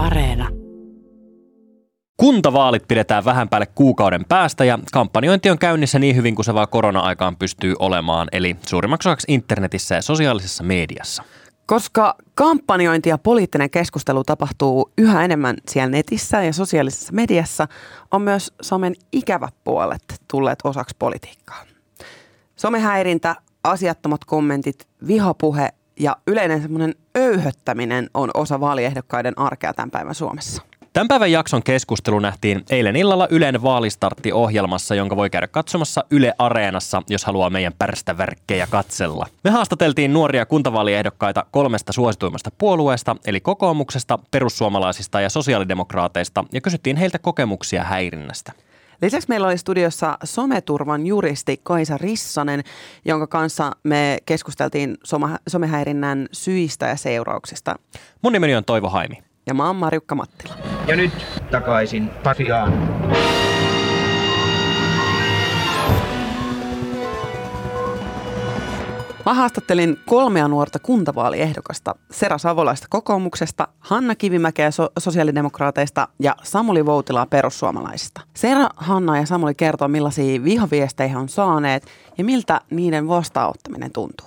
Areena. Kuntavaalit pidetään vähän päälle kuukauden päästä ja kampanjointi on käynnissä niin hyvin kuin se vaan korona-aikaan pystyy olemaan, eli suurimmaksi osaksi internetissä ja sosiaalisessa mediassa. Koska kampanjointi ja poliittinen keskustelu tapahtuu yhä enemmän siellä netissä ja sosiaalisessa mediassa, on myös somen ikävät puolet tulleet osaksi politiikkaa. Somehäirintä, asiattomat kommentit, vihapuhe ja yleinen semmoinen öyhöttäminen on osa vaaliehdokkaiden arkea tämän päivän Suomessa. Tämän päivän jakson keskustelu nähtiin eilen illalla Ylen vaalistartti-ohjelmassa, jonka voi käydä katsomassa Yle Areenassa, jos haluaa meidän pärstävärkkejä katsella. Me haastateltiin nuoria kuntavaaliehdokkaita kolmesta suosituimmasta puolueesta, eli kokoomuksesta, perussuomalaisista ja sosiaalidemokraateista, ja kysyttiin heiltä kokemuksia häirinnästä. Lisäksi meillä oli studiossa someturvan juristi Kaisa Rissanen, jonka kanssa me keskusteltiin somehäirinnän syistä ja seurauksista. Mun nimeni on Toivo Haimi. Ja mä oon Marjukka Mattila. Ja nyt takaisin Pasiaan. Mä haastattelin kolmea nuorta kuntavaaliehdokasta, Sera Savolaista kokoomuksesta, Hanna Kivimäkeä so- sosiaalidemokraateista ja Samuli Voutilaa perussuomalaisista. Sera, Hanna ja Samuli kertoo, millaisia vihaviestejä on saaneet ja miltä niiden vastaanottaminen tuntuu.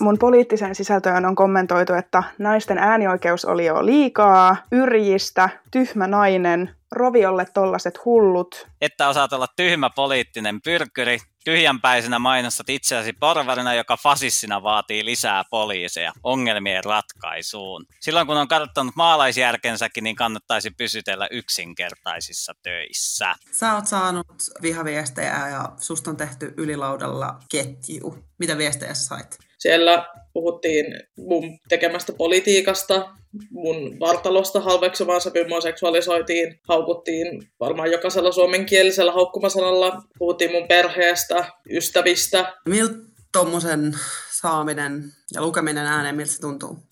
Mun poliittiseen sisältöön on kommentoitu, että naisten äänioikeus oli jo liikaa, yrjistä, tyhmä nainen, roviolle tollaset hullut. Että osaat olla tyhmä poliittinen pyrkyri, tyhjänpäisenä mainostat itseäsi porvarina, joka fasissina vaatii lisää poliiseja ongelmien ratkaisuun. Silloin kun on katsonut maalaisjärkensäkin, niin kannattaisi pysytellä yksinkertaisissa töissä. Sä oot saanut vihaviestejä ja susta on tehty ylilaudalla ketju. Mitä viestejä sä sait? Siellä puhuttiin mun tekemästä politiikasta, mun vartalosta halveksumaan sävyyn seksuaalisoitiin, haukuttiin varmaan jokaisella suomenkielisellä haukkumasanalla, puhuttiin mun perheestä, ystävistä. Miltä tuommoisen saaminen ja lukeminen ääneen, miltä se tuntuu?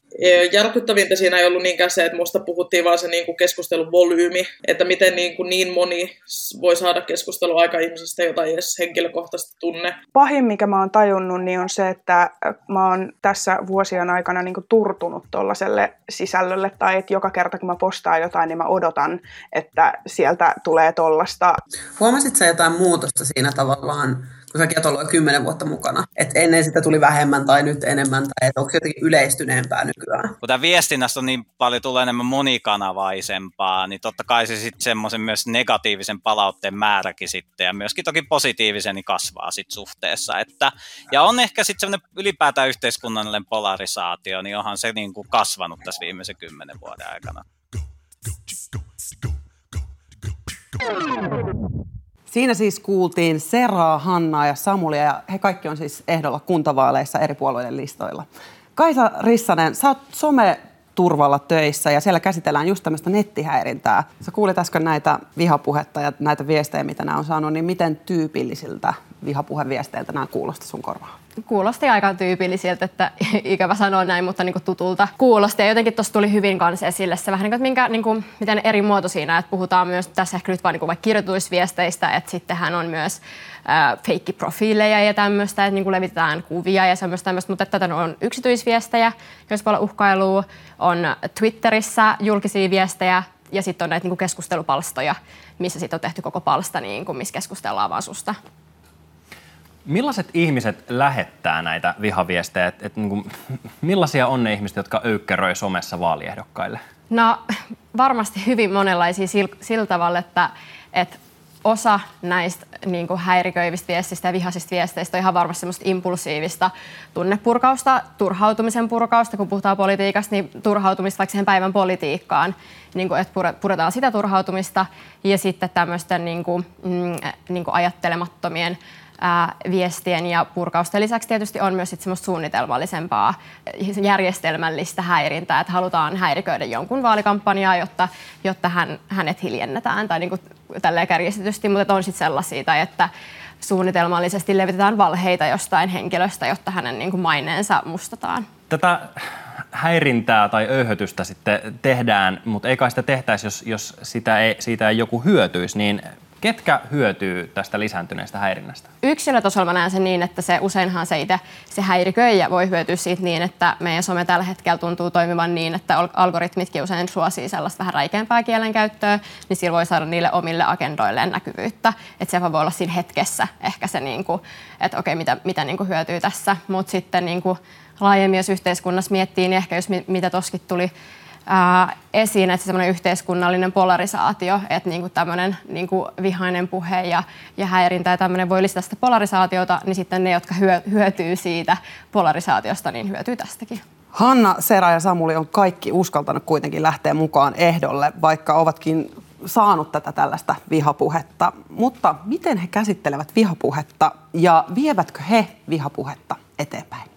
Järkyttävintä siinä ei ollut niinkään se, että musta puhuttiin vaan se niin kuin keskustelun volyymi, että miten niin, kuin niin moni voi saada keskustelua aika ihmisestä, jota ei edes henkilökohtaisesti tunne. Pahin, mikä mä oon tajunnut, niin on se, että mä oon tässä vuosien aikana niin kuin turtunut tuollaiselle sisällölle, tai että joka kerta kun mä postaan jotain, niin mä odotan, että sieltä tulee tollasta. Huomasit sä jotain muutosta siinä tavallaan kun säkin olet ollut kymmenen vuotta mukana. Et ennen sitä tuli vähemmän tai nyt enemmän, tai onko se jotenkin yleistyneempää nykyään? Kun tämä viestinnästä on niin paljon tulee enemmän monikanavaisempaa, niin totta kai se sitten semmoisen myös negatiivisen palautteen määräkin sitten, ja myöskin toki positiivisen niin kasvaa sitten suhteessa. Että, ja on ehkä sitten semmoinen ylipäätään yhteiskunnallinen polarisaatio, niin onhan se niin kuin kasvanut tässä viimeisen kymmenen vuoden aikana. Siinä siis kuultiin Seraa, Hannaa ja Samulia ja he kaikki on siis ehdolla kuntavaaleissa eri puolueiden listoilla. Kaisa Rissanen, sä oot some turvalla töissä ja siellä käsitellään just tämmöistä nettihäirintää. Sä kuulit äsken näitä vihapuhetta ja näitä viestejä, mitä nämä on saanut, niin miten tyypillisiltä vihapuheviesteiltä nämä kuulosti sun korvaan? Kuulosti aika tyypillisiltä, että ikävä sanoa näin, mutta niin kuin tutulta kuulosti. Ja jotenkin tuossa tuli hyvin kanssa esille se vähän niin kuin, että minkä, niin kuin, miten eri muoto siinä, että puhutaan myös tässä ehkä nyt vain niin kirjoitusviesteistä, että sittenhän on myös äh, feikkiprofiileja ja tämmöistä, että niin kuin levitetään kuvia ja semmoista tämmöistä, mutta tätä on yksityisviestejä, jos olla uhkailua, on Twitterissä julkisia viestejä ja sitten on näitä niin kuin keskustelupalstoja, missä sitten on tehty koko palsta, niin kuin, missä keskustellaan vaan susta. Millaiset ihmiset lähettää näitä vihaviestejä? Et, et, niin kuin, millaisia on ne ihmiset, jotka öykkäröi somessa vaaliehdokkaille? No varmasti hyvin monenlaisia sillä, sillä tavalla, että, että osa näistä niin kuin häiriköivistä viestistä ja vihaisista viesteistä on ihan varmasti semmoista impulsiivista tunnepurkausta, turhautumisen purkausta, kun puhutaan politiikasta, niin turhautumista vaikka siihen päivän politiikkaan, niin kuin, että puretaan sitä turhautumista ja sitten tämmöisten niin kuin, mm, niin kuin ajattelemattomien viestien ja purkausten lisäksi tietysti on myös semmoista suunnitelmallisempaa järjestelmällistä häirintää, että halutaan häiriköidä jonkun vaalikampanjaa, jotta, jotta hän, hänet hiljennetään tai niin kuin tälleen kärjistetysti, mutta on sitten sellaisia, tai että suunnitelmallisesti levitetään valheita jostain henkilöstä, jotta hänen niin kuin maineensa mustataan. Tätä häirintää tai öyhötystä sitten tehdään, mutta ei kai sitä tehtäisi, jos, jos sitä ei, siitä ei joku hyötyisi, niin ketkä hyötyy tästä lisääntyneestä häirinnästä? Yksilötasolla mä näen sen niin, että se useinhan se itse se häiriköijä voi hyötyä siitä niin, että meidän some tällä hetkellä tuntuu toimivan niin, että algoritmitkin usein suosii sellaista vähän räikeämpää kielenkäyttöä, niin sillä voi saada niille omille agendoilleen näkyvyyttä. Että se voi olla siinä hetkessä ehkä se, niin kuin, että okei, mitä, mitä niin kuin hyötyy tässä. Mutta sitten niin kuin laajemmin, jos yhteiskunnassa miettii, niin ehkä jos mitä toskin tuli ää, esiin, että semmoinen yhteiskunnallinen polarisaatio, että niinku tämmöinen niinku vihainen puhe ja, ja häirintä ja tämmöinen voi lisätä sitä polarisaatiota, niin sitten ne, jotka hyö, hyötyy siitä polarisaatiosta, niin hyötyy tästäkin. Hanna, Sera ja Samuli on kaikki uskaltanut kuitenkin lähteä mukaan ehdolle, vaikka ovatkin saanut tätä tällaista vihapuhetta. Mutta miten he käsittelevät vihapuhetta ja vievätkö he vihapuhetta eteenpäin?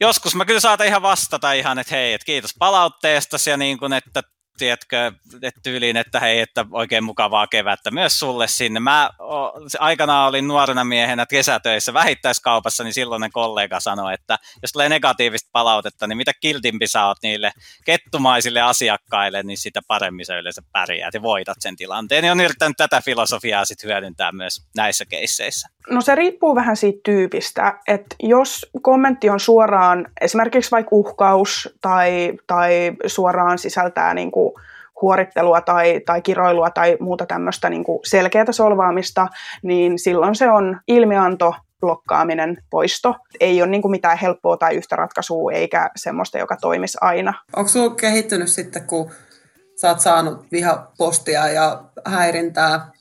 Joskus mä kyllä saatan ihan vastata ihan, että hei, että kiitos palautteesta ja niin kuin, että tiedätkö, että tyyliin, että hei, että oikein mukavaa kevättä myös sulle sinne. Mä aikanaan olin nuorena miehenä kesätöissä vähittäiskaupassa, niin silloinen kollega sanoi, että jos tulee negatiivista palautetta, niin mitä kiltimpi sä oot niille kettumaisille asiakkaille, niin sitä paremmin sä yleensä pärjäät ja voitat sen tilanteen. Ja on yrittänyt tätä filosofiaa sitten hyödyntää myös näissä keisseissä. No se riippuu vähän siitä tyypistä, että jos kommentti on suoraan esimerkiksi vaikka uhkaus tai, tai suoraan sisältää niin kuin huorittelua tai, tai kiroilua tai muuta tämmöistä niin selkeää solvaamista, niin silloin se on ilmianto, blokkaaminen, poisto. Ei ole niin kuin mitään helppoa tai yhtä ratkaisua eikä semmoista, joka toimisi aina. Onko sinulla kehittynyt sitten, kun sä oot saanut vihapostia ja häirintää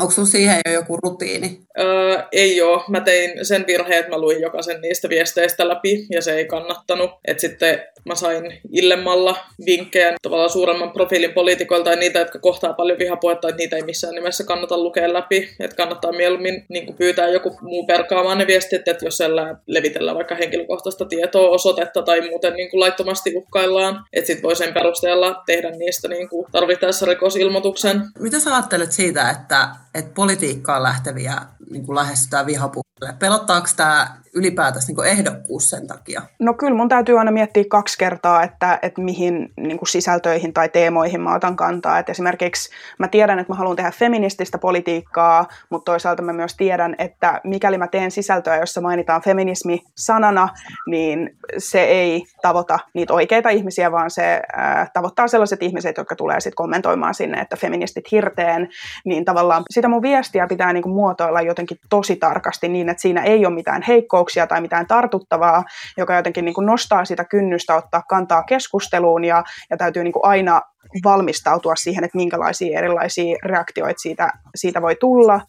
Onko sinulla siihen jo joku rutiini? Öö, ei ole. Mä tein sen virheen, että mä luin jokaisen niistä viesteistä läpi ja se ei kannattanut. Et sitten mä sain illemmalla vinkkejä tavallaan suuremman profiilin poliitikoilta tai niitä, jotka kohtaa paljon vihapuetta, että niitä ei missään nimessä kannata lukea läpi. Että kannattaa mieluummin niin pyytää joku muu perkaamaan ne viestit, että jos siellä levitellään vaikka henkilökohtaista tietoa, osoitetta tai muuten niin kuin laittomasti uhkaillaan, että sitten voi sen perusteella tehdä niistä niin kuin tarvittaessa rikosilmoituksen. Mitä sä ajattelet siitä, että, että politiikkaan lähteviä niin kuin lähestytään vihapuheelle? Pelottaako tämä ylipäätänsä niin ehdokkuus sen takia? No kyllä mun täytyy aina miettiä kaksi kertaa, että, että mihin niin kuin sisältöihin tai teemoihin mä otan kantaa. Et esimerkiksi mä tiedän, että mä haluan tehdä feminististä politiikkaa, mutta toisaalta mä myös tiedän, että mikäli mä teen sisältöä, jossa mainitaan feminismi sanana, niin se ei tavoita niitä oikeita ihmisiä, vaan se äh, tavoittaa sellaiset ihmiset, jotka tulee sitten kommentoimaan sinne, että feministit hirteen, niin tavallaan sitä mun viestiä pitää niin kuin muotoilla jotenkin tosi tarkasti niin, että siinä ei ole mitään heikkouksia tai mitään tartuttavaa, joka jotenkin niin kuin nostaa sitä kynnystä ottaa kantaa keskusteluun ja, ja täytyy niin kuin aina valmistautua siihen, että minkälaisia erilaisia reaktioita siitä, siitä voi tulla.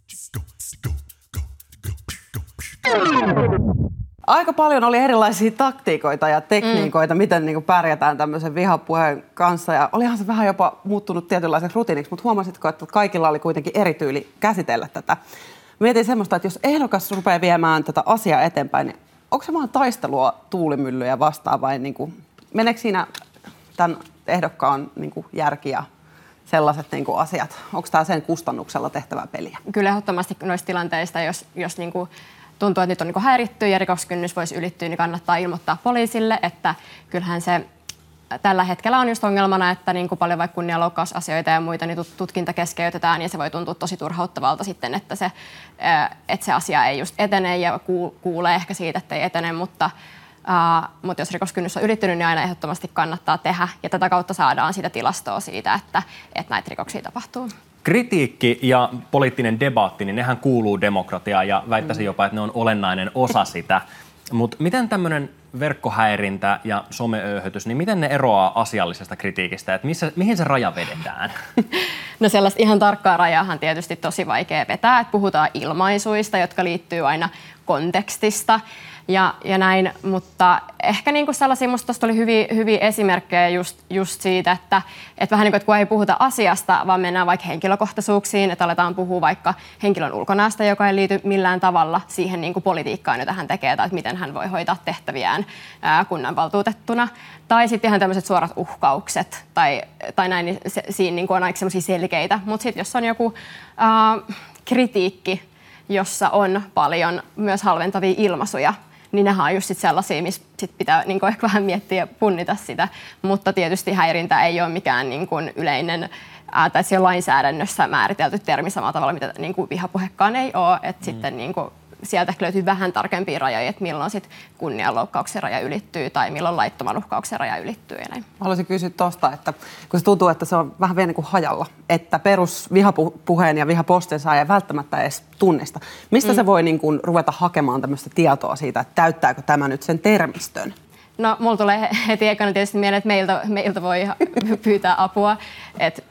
Aika paljon oli erilaisia taktiikoita ja tekniikoita, mm. miten niin pärjätään tämmöisen vihapuheen kanssa. Ja olihan se vähän jopa muuttunut tietynlaiseksi rutiiniksi, mutta huomasitko, että kaikilla oli kuitenkin eri tyyli käsitellä tätä Mietin semmoista, että jos ehdokas rupeaa viemään tätä asiaa eteenpäin, niin onko se vaan taistelua tuulimyllyjä vastaan vai niin kuin, meneekö siinä tämän ehdokkaan niin kuin järki ja sellaiset niin kuin asiat? Onko tämä sen kustannuksella tehtävä peliä? Kyllä ehdottomasti noista tilanteista, jos, jos niin kuin tuntuu, että nyt on niin häiritty ja rikoskynnys voisi ylittyä, niin kannattaa ilmoittaa poliisille, että kyllähän se tällä hetkellä on just ongelmana, että niin kuin paljon vaikka kunnianloukkausasioita ja muita, niin tutkinta keskeytetään ja se voi tuntua tosi turhauttavalta sitten, että se, että se asia ei just etene ja kuulee ehkä siitä, että ei etene, mutta Uh, mutta jos rikoskynnys on ylittynyt, niin aina ehdottomasti kannattaa tehdä. Ja tätä kautta saadaan sitä tilastoa siitä, että, että näitä rikoksia tapahtuu. Kritiikki ja poliittinen debatti, niin nehän kuuluu demokratiaan ja väittäisin jopa, että ne on olennainen osa sitä. Mutta miten tämmöinen verkkohäirintä ja someöyhötys, niin miten ne eroaa asiallisesta kritiikistä? Et missä, mihin se raja vedetään? No sellaista ihan tarkkaa rajaahan tietysti tosi vaikea vetää. Et puhutaan ilmaisuista, jotka liittyy aina kontekstista ja, ja näin, mutta ehkä niin kuin sellaisia, musta oli hyviä, hyviä esimerkkejä just, just siitä, että, että vähän niin kuin, että kun ei puhuta asiasta, vaan mennään vaikka henkilökohtaisuuksiin, että aletaan puhua vaikka henkilön ulkonäöstä, joka ei liity millään tavalla siihen niin kuin politiikkaan, jota hän tekee, tai että miten hän voi hoitaa tehtäviään ää, kunnanvaltuutettuna. Tai sitten ihan tämmöiset suorat uhkaukset, tai, tai näin, niin se, siinä niin kuin on aika selkeitä. Mutta sitten jos on joku ää, kritiikki, jossa on paljon myös halventavia ilmaisuja, niin nehän on just sit sellaisia, missä sit pitää niin kuin ehkä vähän miettiä ja punnita sitä. Mutta tietysti häirintä ei ole mikään niin kuin yleinen ää, tai se on lainsäädännössä määritelty termi samalla tavalla, mitä niin kuin vihapuhekaan ei ole. Että mm. sitten niin kuin, sieltä löytyy vähän tarkempia rajoja, että milloin sit kunnianloukkauksen raja ylittyy tai milloin laittoman uhkauksen raja ylittyy. Ja näin. Haluaisin kysyä tuosta, että kun se tuntuu, että se on vähän vielä niin kuin hajalla, että perus vihapuheen ja vihapostin saa ei välttämättä edes tunnista. Mistä mm. se voi niin kuin ruveta hakemaan tämmöistä tietoa siitä, että täyttääkö tämä nyt sen termistön? No, mulla tulee heti ekana tietysti mieleen, että meiltä, meiltä voi pyytää apua. Että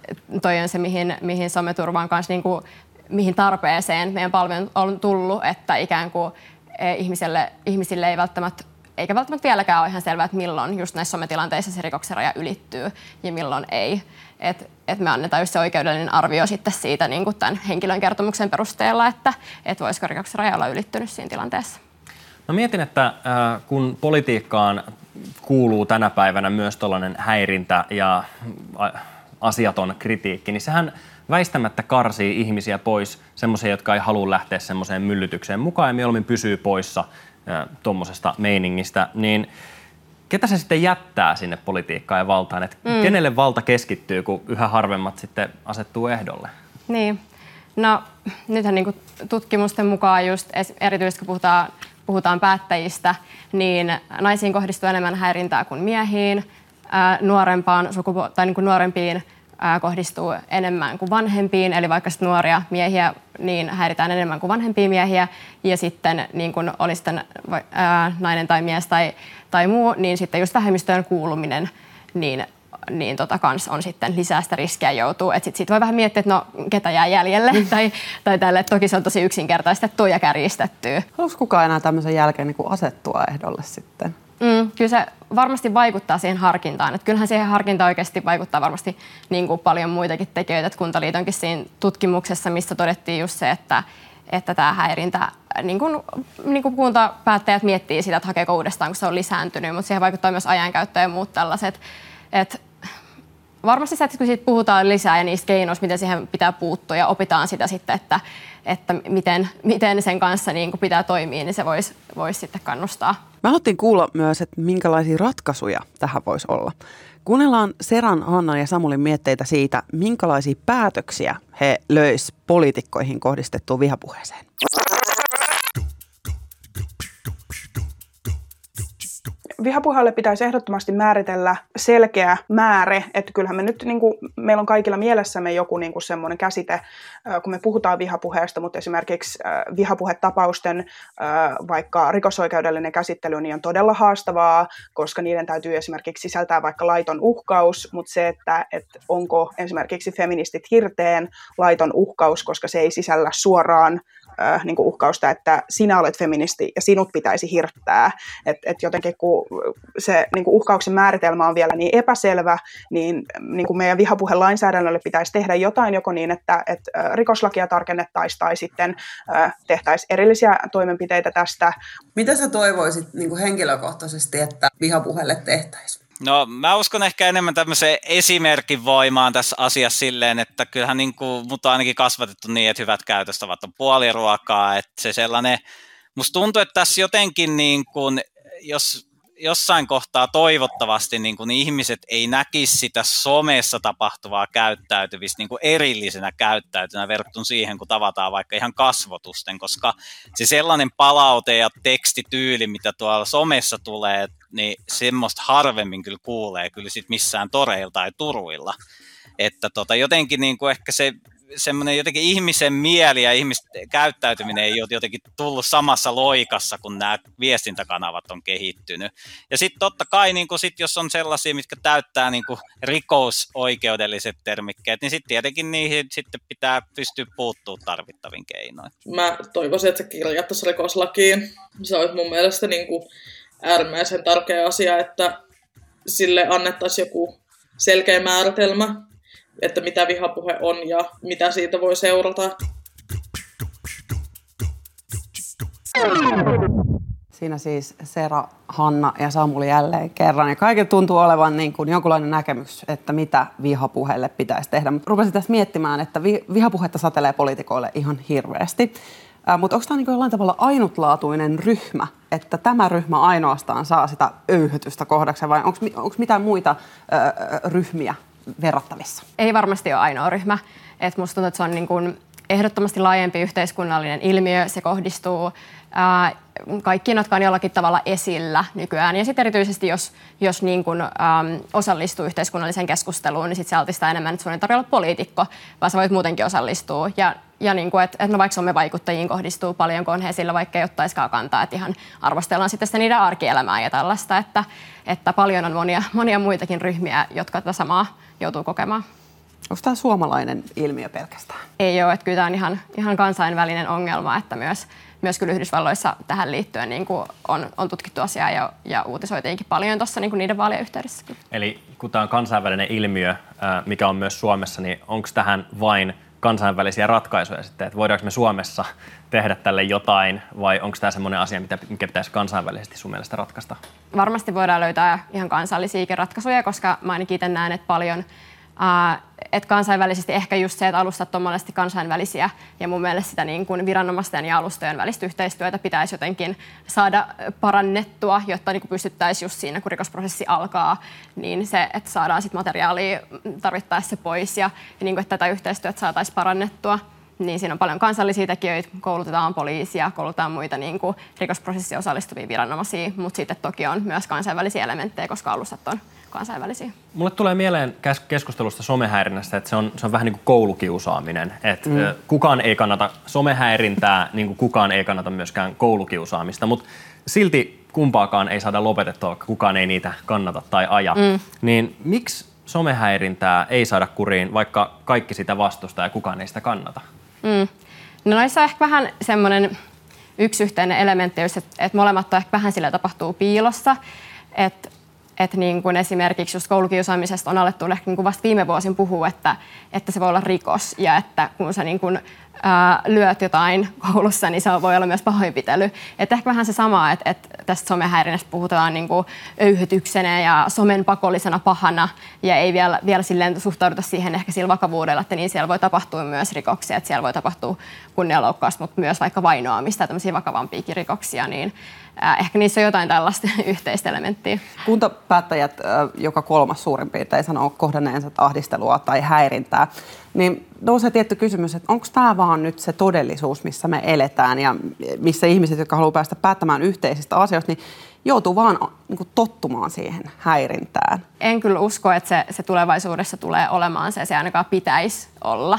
toi on se, mihin, mihin someturvaan kanssa niin kuin, mihin tarpeeseen meidän palvelu on tullut, että ikään kuin e, ihmisille, ihmisille ei välttämättä eikä välttämättä vieläkään ole ihan selvää, että milloin just näissä sometilanteissa se rikoksen raja ylittyy ja milloin ei. Et, et me annetaan just se oikeudellinen arvio sitten siitä niin kuin tämän henkilön kertomuksen perusteella, että et voisiko rikoksen raja olla ylittynyt siinä tilanteessa. No mietin, että äh, kun politiikkaan kuuluu tänä päivänä myös tällainen häirintä ja äh, asiaton kritiikki, niin sehän väistämättä karsii ihmisiä pois, semmoisia, jotka ei halua lähteä semmoiseen myllytykseen mukaan ja mieluummin pysyy poissa tuommoisesta meiningistä, niin ketä se sitten jättää sinne politiikkaan ja valtaan? Että mm. Kenelle valta keskittyy, kun yhä harvemmat sitten asettuu ehdolle? Niin. No nythän niin tutkimusten mukaan just erityisesti kun puhutaan puhutaan päättäjistä, niin naisiin kohdistuu enemmän häirintää kuin miehiin. nuorempaan sukupu- tai niin kuin nuorempiin kohdistuu enemmän kuin vanhempiin, eli vaikka nuoria miehiä, niin häiritään enemmän kuin vanhempia miehiä, ja sitten niin kuin oli sitten ää, nainen tai mies tai, tai muu, niin sitten just vähemmistöön kuuluminen, niin niin tota kans on sitten lisää sitä riskiä joutuu. Että sit, sit voi vähän miettiä, että no ketä jää jäljelle mm. tai, tai tälle. Toki se on tosi yksinkertaistettu ja kärjistetty. Haluaisi kukaan enää tämmöisen jälkeen niin asettua ehdolle sitten? Mm, kyllä se varmasti vaikuttaa siihen harkintaan. Et kyllähän siihen harkintaan oikeasti vaikuttaa varmasti niin kuin paljon muitakin tekijöitä. Et Kuntaliitonkin siinä tutkimuksessa, missä todettiin just se, että, että tämä häirintä, niin kuin, niin kuin kuntapäättäjät miettii sitä, että hakeeko uudestaan, kun se on lisääntynyt, mutta siihen vaikuttaa myös ajankäyttö ja muut tällaiset. Et varmasti se, että kun siitä puhutaan lisää ja niistä keinoista, miten siihen pitää puuttua ja opitaan sitä sitten, että, että miten, miten sen kanssa niin kuin pitää toimia, niin se voisi vois sitten kannustaa. Mä haluttiin kuulla myös, että minkälaisia ratkaisuja tähän voisi olla. Kuunnellaan Seran, Hanna ja Samulin mietteitä siitä, minkälaisia päätöksiä he löis poliitikkoihin kohdistettuun vihapuheeseen. Vihapuheelle pitäisi ehdottomasti määritellä selkeä määrä, että kyllähän me nyt, niin kuin, meillä on kaikilla mielessämme joku niin kuin semmoinen käsite, kun me puhutaan vihapuheesta, mutta esimerkiksi vihapuhetapausten vaikka rikosoikeudellinen käsittely niin on todella haastavaa, koska niiden täytyy esimerkiksi sisältää vaikka laiton uhkaus, mutta se, että, että onko esimerkiksi feministit hirteen laiton uhkaus, koska se ei sisällä suoraan äh, niin kuin uhkausta, että sinä olet feministi ja sinut pitäisi hirttää. Että et jotenkin kun se niin kuin uhkauksen määritelmä on vielä niin epäselvä, niin, niin kuin meidän vihapuhelainsäädännölle pitäisi tehdä jotain joko niin, että, että rikoslakia tarkennettaisiin tai sitten äh, tehtäisiin erillisiä toimenpiteitä tästä. Mitä sä toivoisit niin kuin henkilökohtaisesti, että vihapuheelle tehtäisiin? No mä uskon ehkä enemmän tämmöiseen esimerkin voimaan tässä asiassa silleen, että kyllähän niin kuin, mut on ainakin kasvatettu niin, että hyvät käytöstavat on puoliruokaa, että se sellainen, musta tuntuu, että tässä jotenkin niin kuin, jos jossain kohtaa toivottavasti niin kuin ihmiset ei näkisi sitä somessa tapahtuvaa käyttäytymistä niin kuin erillisenä käyttäytynä verrattuna siihen, kun tavataan vaikka ihan kasvotusten, koska se sellainen palaute ja tekstityyli, mitä tuolla somessa tulee, niin semmoista harvemmin kyllä kuulee kyllä sit missään toreilla tai turuilla. Että tota, jotenkin niin kuin ehkä se semmoinen jotenkin ihmisen mieli ja ihmisten käyttäytyminen ei ole jotenkin tullut samassa loikassa, kun nämä viestintäkanavat on kehittynyt. Ja sitten totta kai, niin kun sit, jos on sellaisia, mitkä täyttää niin rikosoikeudelliset termikkeet, niin sitten tietenkin niihin sitten pitää pystyä puuttumaan tarvittavin keinoin. Mä toivoisin, että se kirjattaisiin rikoslakiin. Se olisi mun mielestä niin kuin äärimmäisen tärkeä asia, että sille annettaisiin joku selkeä määritelmä, että mitä vihapuhe on ja mitä siitä voi seurata. Siinä siis Sera, Hanna ja Samuli jälleen kerran. Ja kaikille tuntuu olevan niin kuin jonkunlainen näkemys, että mitä vihapuheelle pitäisi tehdä. Mutta rupesin tässä miettimään, että vihapuhetta satelee poliitikoille ihan hirveästi. Mutta onko tämä niin jollain tavalla ainutlaatuinen ryhmä – että tämä ryhmä ainoastaan saa sitä öyhytystä kohdaksi vai onko mitään muita ö, ryhmiä verrattavissa? Ei varmasti ole ainoa ryhmä. Et musta tuntuu, että se on niin kuin ehdottomasti laajempi yhteiskunnallinen ilmiö. Se kohdistuu ää, kaikkiin, jotka on jollakin tavalla esillä nykyään. Ja sitten erityisesti, jos, jos niin kun, äm, osallistuu yhteiskunnalliseen keskusteluun, niin sitten se altistaa enemmän, että sun ei tarvitse olla poliitikko, vaan sä voit muutenkin osallistua. Ja, ja niin kuin, että, että no vaikka Suomen vaikuttajiin kohdistuu paljon, kun he sillä vaikka ei ottaisikaan kantaa, että ihan arvostellaan sitten sitä niiden arkielämää ja tällaista, että, että paljon on monia, monia muitakin ryhmiä, jotka tätä samaa joutuu kokemaan. Onko tämä suomalainen ilmiö pelkästään? Ei ole, että kyllä tämä on ihan, ihan kansainvälinen ongelma, että myös, myös kyllä Yhdysvalloissa tähän liittyen niin kuin on, on tutkittu asiaa ja, ja uutisoitiinkin paljon tuossa niin niiden vaalien yhteydessä. Eli kun tämä on kansainvälinen ilmiö, mikä on myös Suomessa, niin onko tähän vain kansainvälisiä ratkaisuja sitten, että voidaanko me Suomessa tehdä tälle jotain vai onko tämä semmoinen asia, mikä pitäisi kansainvälisesti sun mielestä ratkaista? Varmasti voidaan löytää ihan kansallisiakin ratkaisuja, koska mä ainakin itse näen, että paljon että kansainvälisesti ehkä just se, että alustat on monesti kansainvälisiä ja mun mielestä sitä niin kuin viranomaisten ja alustojen välistä yhteistyötä pitäisi jotenkin saada parannettua, jotta niin pystyttäisiin just siinä, kun rikosprosessi alkaa, niin se, että saadaan sitten materiaalia tarvittaessa pois ja, ja niin kuin, että tätä yhteistyötä saataisiin parannettua niin siinä on paljon kansallisia tekijöitä, koulutetaan poliisia, koulutetaan muita niin kuin rikosprosessiin osallistuvia viranomaisia, mutta sitten toki on myös kansainvälisiä elementtejä, koska alustat on kansainvälisiä. Mulle tulee mieleen keskustelusta somehäirinnästä, että se on, se on vähän niin kuin koulukiusaaminen. Että mm. kukaan ei kannata somehäirintää, niin kuin kukaan ei kannata myöskään koulukiusaamista, mutta silti kumpaakaan ei saada lopetettua, vaikka kukaan ei niitä kannata tai aja. Mm. Niin miksi somehäirintää ei saada kuriin, vaikka kaikki sitä vastustaa ja kukaan ei sitä kannata? Mm. No noissa on ehkä vähän semmoinen yksi yhteinen elementti, että, että molemmat on ehkä vähän sillä tapahtuu piilossa. Että että niin kuin esimerkiksi just koulukiusaamisesta on alettu ehkä niin kuin vasta viime vuosin puhua, että, että se voi olla rikos ja että kun sä niin kuin, ää, lyöt jotain koulussa, niin se voi olla myös pahoinpitely. Että ehkä vähän se sama, että, että tästä somehäirinnästä puhutaan niin kuin öyhytyksenä ja somen pakollisena pahana ja ei vielä, vielä silleen suhtauduta siihen ehkä sillä vakavuudella, että niin siellä voi tapahtua myös rikoksia, että siellä voi tapahtua kunnianloukkausta, mutta myös vaikka vainoamista ja tämmöisiä vakavampiakin rikoksia, niin ehkä niissä on jotain tällaista yhteistä elementtiä. Kuntapäättäjät, joka kolmas suurin piirtein sanoo kohdanneensa ahdistelua tai häirintää, niin nousee tietty kysymys, että onko tämä vaan nyt se todellisuus, missä me eletään ja missä ihmiset, jotka haluaa päästä päättämään yhteisistä asioista, niin joutuu vaan niin kuin, tottumaan siihen häirintään. En kyllä usko, että se, se tulevaisuudessa tulee olemaan se, se ainakaan pitäisi olla.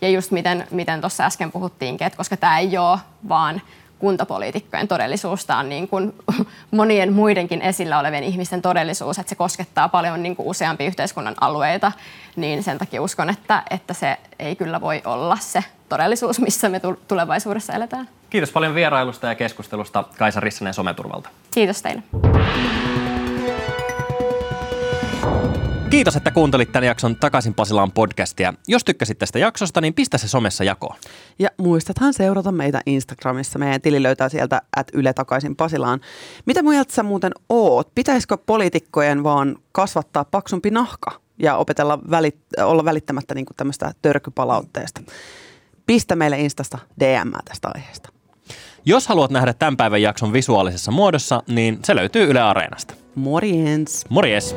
Ja just miten, miten tuossa äsken puhuttiinkin, että koska tämä ei ole vaan kuntapoliitikkojen todellisuus. Tämä on niin kuin monien muidenkin esillä olevien ihmisten todellisuus, että se koskettaa paljon niin kuin useampia yhteiskunnan alueita, niin sen takia uskon, että, että se ei kyllä voi olla se todellisuus, missä me tulevaisuudessa eletään. Kiitos paljon vierailusta ja keskustelusta Kaisa Rissanen Someturvalta. Kiitos teille. Kiitos, että kuuntelit tämän jakson Takaisin Pasilaan podcastia. Jos tykkäsit tästä jaksosta, niin pistä se somessa jakoon. Ja muistathan seurata meitä Instagramissa. Meidän tili löytää sieltä at Yle Takaisin Pasilaan. Mitä mieltä sä muuten oot? Pitäisikö poliitikkojen vaan kasvattaa paksumpi nahka ja opetella välit, olla välittämättä niin tämmöistä törkypalautteesta? Pistä meille Instasta DM tästä aiheesta. Jos haluat nähdä tämän päivän jakson visuaalisessa muodossa, niin se löytyy Yle Areenasta. Morjens! Morjes!